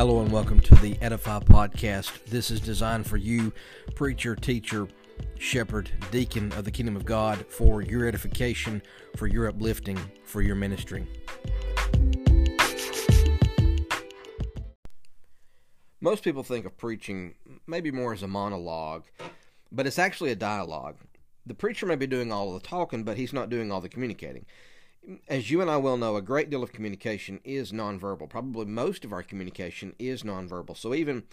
Hello and welcome to the Edify Podcast. This is designed for you, preacher, teacher, shepherd, deacon of the kingdom of God, for your edification, for your uplifting, for your ministry. Most people think of preaching maybe more as a monologue, but it's actually a dialogue. The preacher may be doing all the talking, but he's not doing all the communicating as you and I well know, a great deal of communication is nonverbal. Probably most of our communication is nonverbal. So even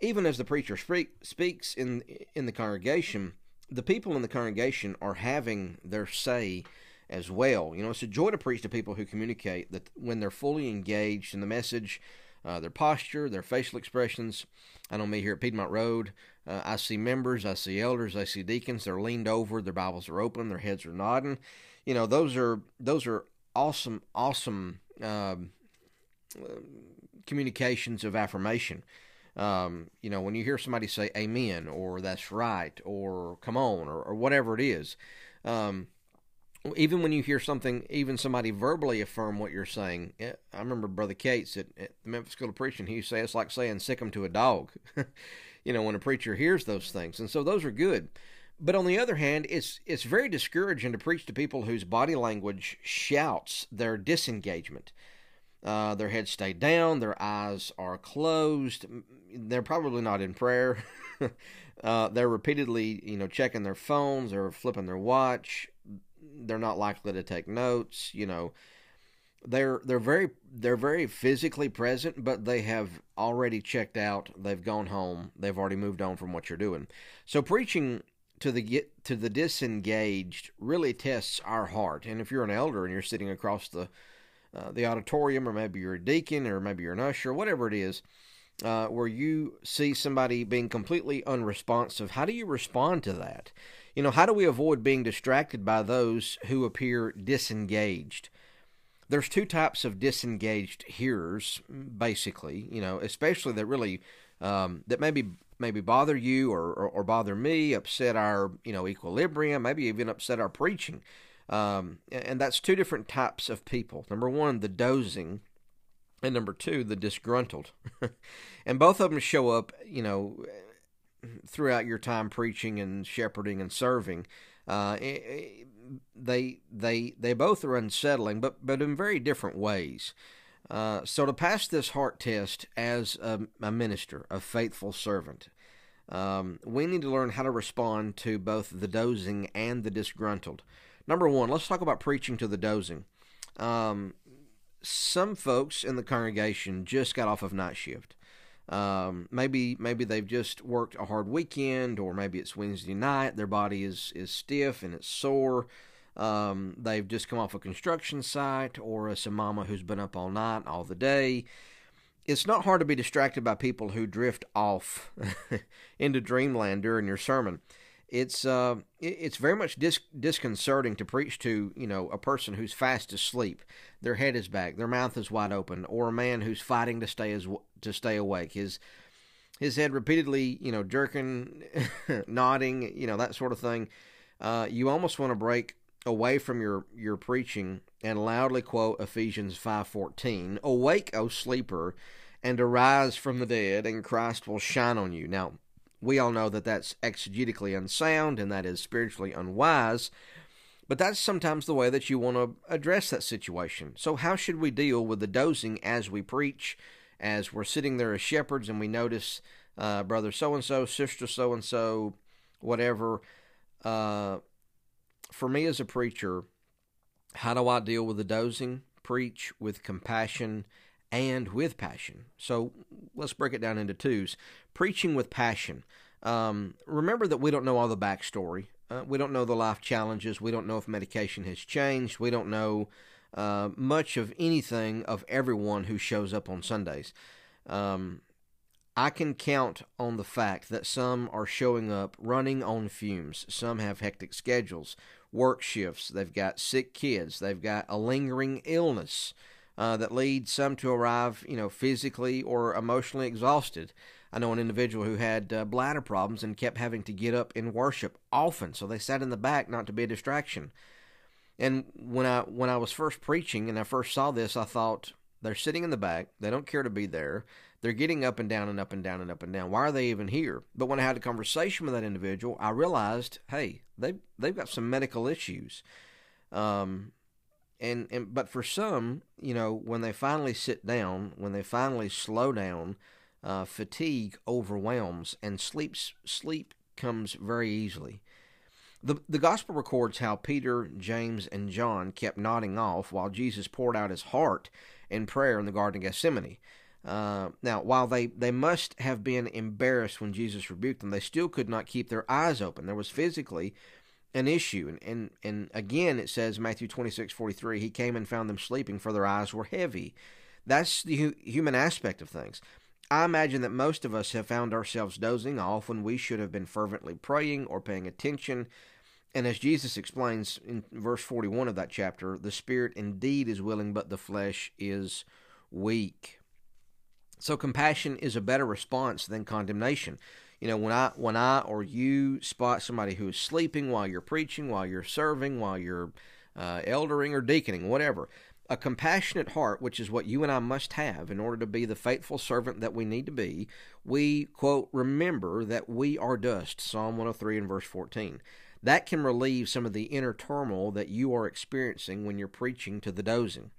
even as the preacher speak, speaks in in the congregation, the people in the congregation are having their say as well. You know, it's a joy to preach to people who communicate that when they're fully engaged in the message, uh, their posture, their facial expressions. I know me here at Piedmont Road. Uh, I see members, I see elders, I see deacons. They're leaned over, their Bibles are open, their heads are nodding you know those are those are awesome awesome um, communications of affirmation. Um, you know, when you hear somebody say "Amen" or "That's right" or "Come on" or, or whatever it is, um, even when you hear something, even somebody verbally affirm what you're saying. Eh, I remember Brother Cates at, at the Memphis School of Preaching. He used to say it's like saying "sick 'em to a dog." you know, when a preacher hears those things, and so those are good. But on the other hand, it's it's very discouraging to preach to people whose body language shouts their disengagement. Uh, their heads stay down, their eyes are closed. They're probably not in prayer. uh, they're repeatedly, you know, checking their phones or flipping their watch. They're not likely to take notes. You know, they're they're very they're very physically present, but they have already checked out. They've gone home. They've already moved on from what you're doing. So preaching to the get to the disengaged really tests our heart. And if you're an elder and you're sitting across the uh, the auditorium, or maybe you're a deacon, or maybe you're an usher, whatever it is, uh, where you see somebody being completely unresponsive, how do you respond to that? You know, how do we avoid being distracted by those who appear disengaged? There's two types of disengaged hearers, basically. You know, especially that really um, that maybe maybe bother you or, or, or, bother me, upset our you know equilibrium, maybe even upset our preaching. Um, and that's two different types of people. Number one, the dozing, and number two, the disgruntled. and both of them show up, you know, throughout your time preaching and shepherding and serving. Uh, they they they both are unsettling, but but in very different ways. Uh, so to pass this heart test as a, a minister, a faithful servant, um, we need to learn how to respond to both the dozing and the disgruntled. Number one, let's talk about preaching to the dozing. Um, some folks in the congregation just got off of night shift. Um, maybe maybe they've just worked a hard weekend, or maybe it's Wednesday night. Their body is is stiff and it's sore. Um, they've just come off a construction site, or it's a mama who's been up all night, all the day. It's not hard to be distracted by people who drift off into dreamland during your sermon. It's uh, it's very much dis- disconcerting to preach to you know a person who's fast asleep, their head is back, their mouth is wide open, or a man who's fighting to stay as to stay awake. His his head repeatedly you know jerking, nodding, you know that sort of thing. Uh, you almost want to break away from your, your preaching and loudly quote Ephesians 5:14, "Awake, O sleeper, and arise from the dead, and Christ will shine on you." Now, we all know that that's exegetically unsound and that is spiritually unwise, but that's sometimes the way that you want to address that situation. So, how should we deal with the dozing as we preach, as we're sitting there as shepherds and we notice uh, brother so and so, sister so and so, whatever, uh, for me as a preacher, how do I deal with the dozing? Preach with compassion and with passion. So let's break it down into twos. Preaching with passion. Um, remember that we don't know all the backstory. Uh, we don't know the life challenges. We don't know if medication has changed. We don't know uh, much of anything of everyone who shows up on Sundays. Um, I can count on the fact that some are showing up running on fumes. Some have hectic schedules work shifts. They've got sick kids. They've got a lingering illness uh, that leads some to arrive, you know, physically or emotionally exhausted. I know an individual who had uh, bladder problems and kept having to get up in worship often, so they sat in the back not to be a distraction. And when I when I was first preaching and I first saw this, I thought They're sitting in the back. They don't care to be there. They're getting up and down and up and down and up and down. Why are they even here? But when I had a conversation with that individual, I realized, hey, they they've got some medical issues. Um, and and but for some, you know, when they finally sit down, when they finally slow down, uh, fatigue overwhelms, and sleep sleep comes very easily. The, the gospel records how Peter, James, and John kept nodding off while Jesus poured out his heart in prayer in the Garden of Gethsemane. Uh, now, while they, they must have been embarrassed when Jesus rebuked them, they still could not keep their eyes open. There was physically an issue. And, and, and again, it says, Matthew 26, 43, he came and found them sleeping, for their eyes were heavy. That's the hu- human aspect of things. I imagine that most of us have found ourselves dozing off when we should have been fervently praying or paying attention. And as Jesus explains in verse 41 of that chapter, the spirit indeed is willing, but the flesh is weak. So compassion is a better response than condemnation. You know, when I when I or you spot somebody who is sleeping while you're preaching, while you're serving, while you're uh, eldering or deaconing, whatever, a compassionate heart, which is what you and I must have in order to be the faithful servant that we need to be, we, quote, remember that we are dust, Psalm 103 and verse 14. That can relieve some of the inner turmoil that you are experiencing when you're preaching to the dozing.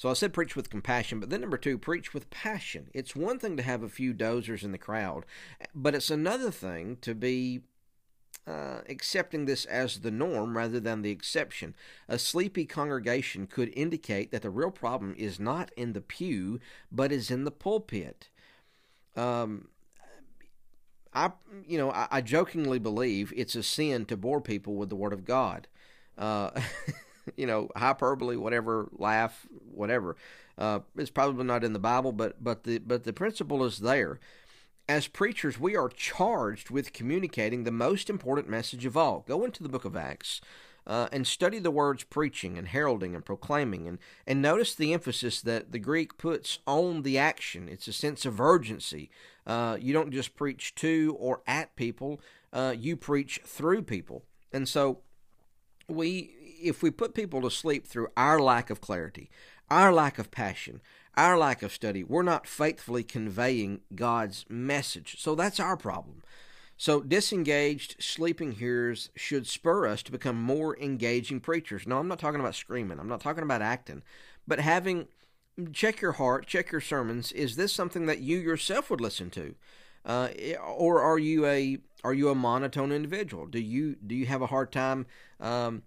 So I said preach with compassion, but then number two, preach with passion. It's one thing to have a few dozers in the crowd, but it's another thing to be uh, accepting this as the norm rather than the exception. A sleepy congregation could indicate that the real problem is not in the pew, but is in the pulpit. Um, I, you know, I, I, jokingly believe it's a sin to bore people with the Word of God. Uh, you know, hyperbole, whatever, laugh, whatever. Uh, it's probably not in the Bible, but but the but the principle is there. As preachers, we are charged with communicating the most important message of all. Go into the book of Acts. Uh, and study the words preaching and heralding and proclaiming and, and notice the emphasis that the Greek puts on the action. It's a sense of urgency. Uh, you don't just preach to or at people, uh, you preach through people. And so we if we put people to sleep through our lack of clarity, our lack of passion, our lack of study, we're not faithfully conveying God's message. So that's our problem. So, disengaged, sleeping hearers should spur us to become more engaging preachers. No, I'm not talking about screaming, I'm not talking about acting, but having check your heart, check your sermons. Is this something that you yourself would listen to? Uh, or are you a are you a monotone individual? Do you do you have a hard time um,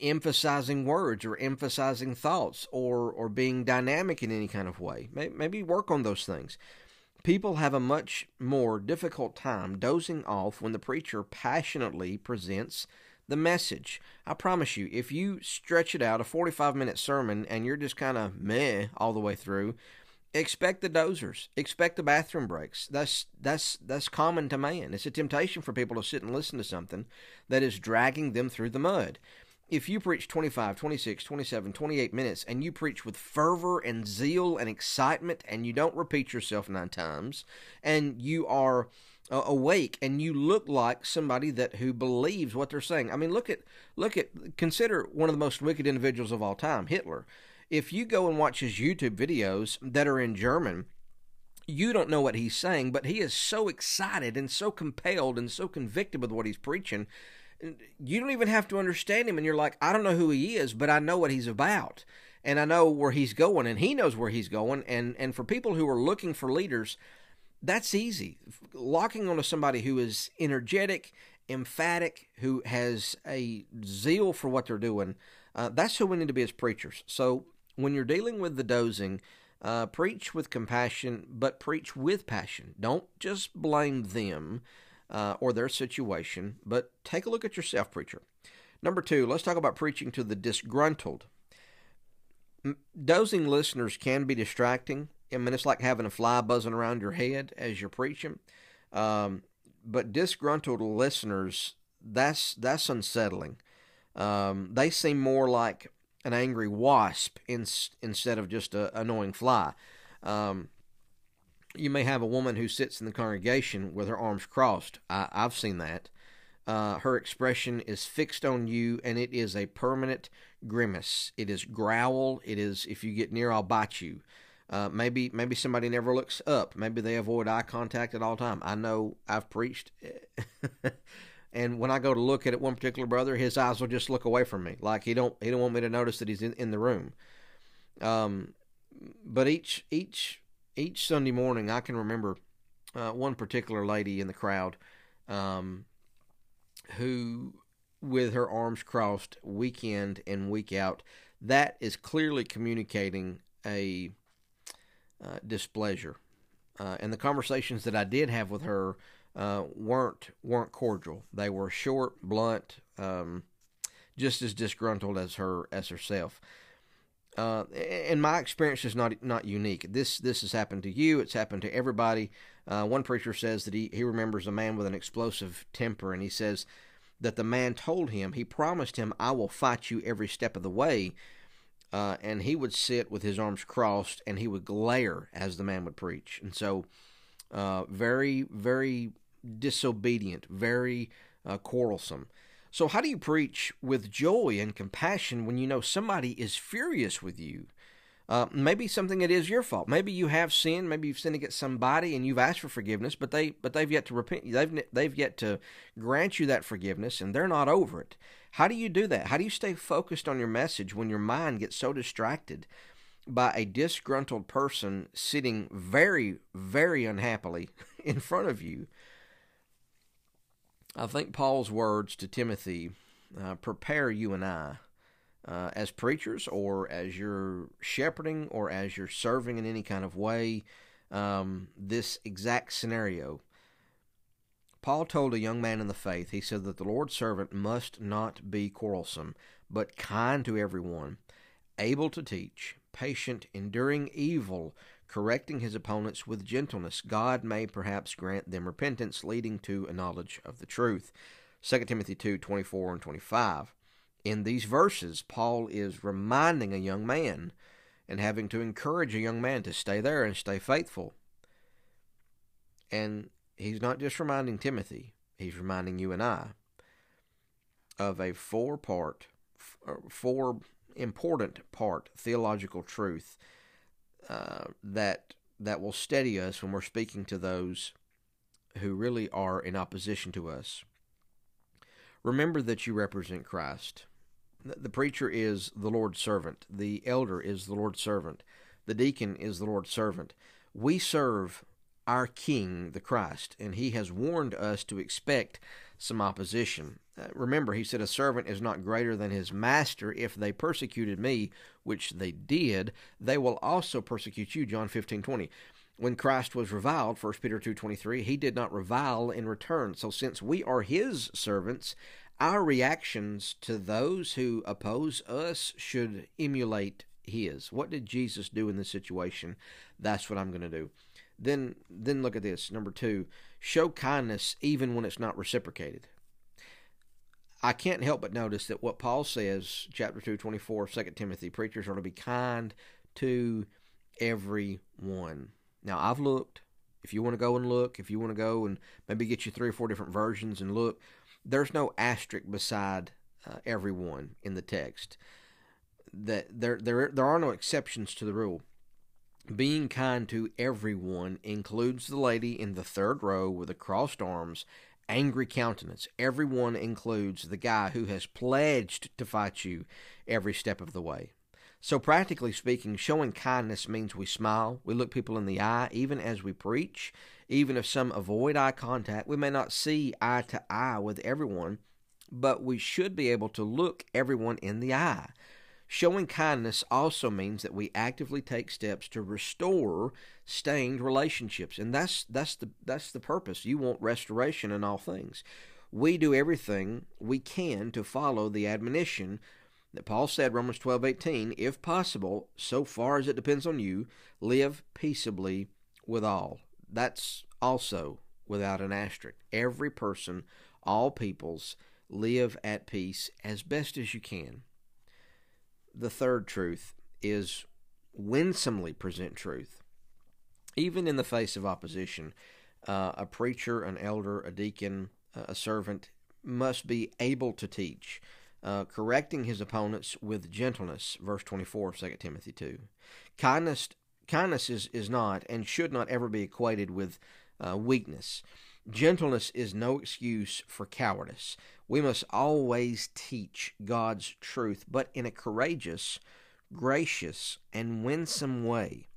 emphasizing words or emphasizing thoughts or or being dynamic in any kind of way. Maybe work on those things. People have a much more difficult time dozing off when the preacher passionately presents the message. I promise you, if you stretch it out a 45 minute sermon and you're just kind of meh all the way through, expect the dozers, expect the bathroom breaks. That's that's that's common to man. It's a temptation for people to sit and listen to something that is dragging them through the mud if you preach 25, 26, 27, 28 minutes and you preach with fervor and zeal and excitement and you don't repeat yourself nine times and you are uh, awake and you look like somebody that who believes what they're saying. I mean, look at look at consider one of the most wicked individuals of all time, Hitler. If you go and watch his YouTube videos that are in German, you don't know what he's saying, but he is so excited and so compelled and so convicted with what he's preaching you don't even have to understand him and you're like i don't know who he is but i know what he's about and i know where he's going and he knows where he's going. And and for people who are looking for leaders that's easy. Locking onto somebody who is energetic emphatic who has a zeal for what they're doing uh, that's who we need to be as preachers. So when you're dealing with the dozing uh, preach with compassion but preach with passion don't just blame them uh, or their situation, but take a look at yourself, preacher. Number two, let's talk about preaching to the disgruntled. Dozing listeners can be distracting. I mean, it's like having a fly buzzing around your head as you're preaching. Um, but disgruntled listeners, that's that's unsettling. Um, they seem more like an angry wasp in, instead of just an annoying fly. Um, you may have a woman who sits in the congregation with her arms crossed. I, have seen that. Uh, her expression is fixed on you, and it is a permanent grimace. It is growl. It is if you get near, I'll bite you. Uh, maybe maybe somebody never looks up. Maybe they avoid eye contact at all time. I know I've preached, and when I go to look at one particular brother, his eyes will just look away from me, like he don't he don't want me to notice that he's in, in the room. Um, but each each each Sunday morning, I can remember uh, one particular lady in the crowd um, who, with her arms crossed, week in and week out, that is clearly communicating a uh, displeasure. Uh, and the conversations that I did have with her uh, weren't weren't cordial. They were short, blunt, um, just as disgruntled as her as herself. Uh, and my experience is not not unique. This this has happened to you. It's happened to everybody. Uh, one preacher says that he, he remembers a man with an explosive temper, and he says that the man told him he promised him, "I will fight you every step of the way." Uh, and he would sit with his arms crossed, and he would glare as the man would preach. And so, uh, very very disobedient, very uh, quarrelsome. So, how do you preach with joy and compassion when you know somebody is furious with you? Uh, maybe something that is your fault. Maybe you have sinned. Maybe you've sinned against somebody and you've asked for forgiveness, but they but they've yet to repent. They've they've yet to grant you that forgiveness, and they're not over it. How do you do that? How do you stay focused on your message when your mind gets so distracted by a disgruntled person sitting very very unhappily in front of you? I think Paul's words to Timothy uh, prepare you and I uh, as preachers or as you're shepherding or as you're serving in any kind of way um, this exact scenario. Paul told a young man in the faith, he said that the Lord's servant must not be quarrelsome, but kind to everyone, able to teach, patient, enduring evil, correcting his opponents with gentleness, God may perhaps grant them repentance, leading to a knowledge of the truth. 2 Timothy 2 24 and 25. In these verses, Paul is reminding a young man and having to encourage a young man to stay there and stay faithful. And he's not just reminding Timothy, he's reminding you and I of a four part, uh, four important part theological truth uh, that that will steady us when we're speaking to those who really are in opposition to us. Remember that you represent Christ. The preacher is the Lord's servant. The elder is the Lord's servant. The deacon is the Lord's servant. We serve our King, the Christ, and he has warned us to expect some opposition. Uh, remember, he said, A servant is not greater than his master. If they persecuted me, which they did, they will also persecute you. John 15 20. When Christ was reviled, 1 Peter 2.23, he did not revile in return. So since we are his servants, our reactions to those who oppose us should emulate his. What did Jesus do in this situation? That's what I'm going to do. Then then look at this. Number 2, show kindness even when it's not reciprocated. I can't help but notice that what Paul says, chapter 2, 24, 2 Timothy, preachers are to be kind to everyone. Now, I've looked. If you want to go and look, if you want to go and maybe get you three or four different versions and look, there's no asterisk beside uh, everyone in the text. That there, there, there are no exceptions to the rule. Being kind to everyone includes the lady in the third row with the crossed arms angry countenance. Everyone includes the guy who has pledged to fight you every step of the way. So, practically speaking, showing kindness means we smile, we look people in the eye, even as we preach. Even if some avoid eye contact, we may not see eye to eye with everyone, but we should be able to look everyone in the eye. Showing kindness also means that we actively take steps to restore stained relationships. And that's that's the that's the purpose. You want restoration in all things. We do everything we can to follow the admonition that Paul said Romans 12:18, if possible, so far as it depends on you, live peaceably with all. That's also without an asterisk. Every person, all peoples live at peace as best as you can the third truth is winsomely present truth. Even in the face of opposition, uh, a preacher, an elder, a deacon, a servant must be able to teach, uh, correcting his opponents with gentleness. Verse 24 of 2 Timothy 2. Kindness, kindness is, is not and should not ever be equated with uh, weakness. Gentleness is no excuse for cowardice. We must always teach God's truth, but in a courageous, gracious, and winsome way.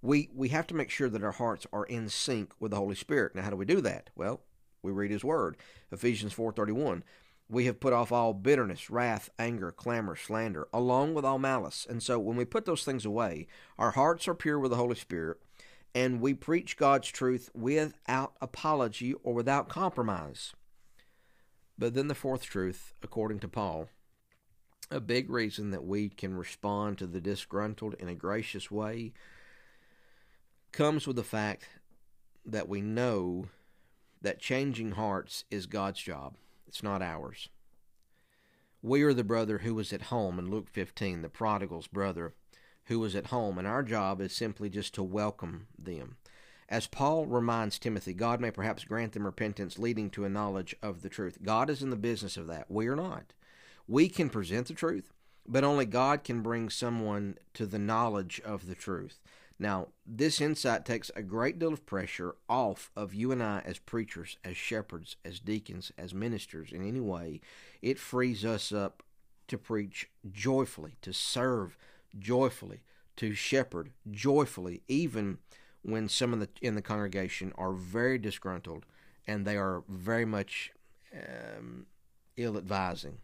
We, we have to make sure that our hearts are in sync with the Holy Spirit. Now, how do we do that? Well, we read His Word. Ephesians 4.31 We have put off all bitterness, wrath, anger, clamor, slander, along with all malice. And so when we put those things away, our hearts are pure with the Holy Spirit, and we preach God's truth without apology or without compromise. But then the fourth truth, according to Paul, a big reason that we can respond to the disgruntled in a gracious way comes with the fact that we know that changing hearts is God's job. It's not ours. We are the brother who was at home in Luke 15, the prodigal's brother who was at home, and our job is simply just to welcome them. As Paul reminds Timothy, God may perhaps grant them repentance leading to a knowledge of the truth. God is in the business of that. We are not. We can present the truth, but only God can bring someone to the knowledge of the truth. Now, this insight takes a great deal of pressure off of you and I as preachers, as shepherds, as deacons, as ministers in any way. It frees us up to preach joyfully, to serve joyfully, to shepherd joyfully, even when some of the in the congregation are very disgruntled and they are very much um, ill advising.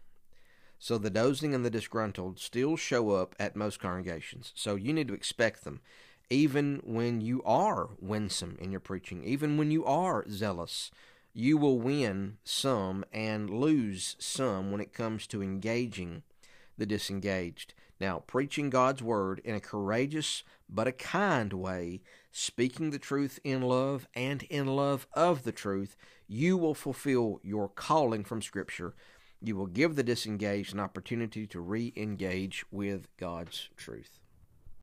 So the dozing and the disgruntled still show up at most congregations. So you need to expect them, even when you are winsome in your preaching, even when you are zealous. You will win some and lose some when it comes to engaging the disengaged. Now, preaching God's word in a courageous but a kind way, speaking the truth in love and in love of the truth, you will fulfill your calling from Scripture. You will give the disengaged an opportunity to re engage with God's truth.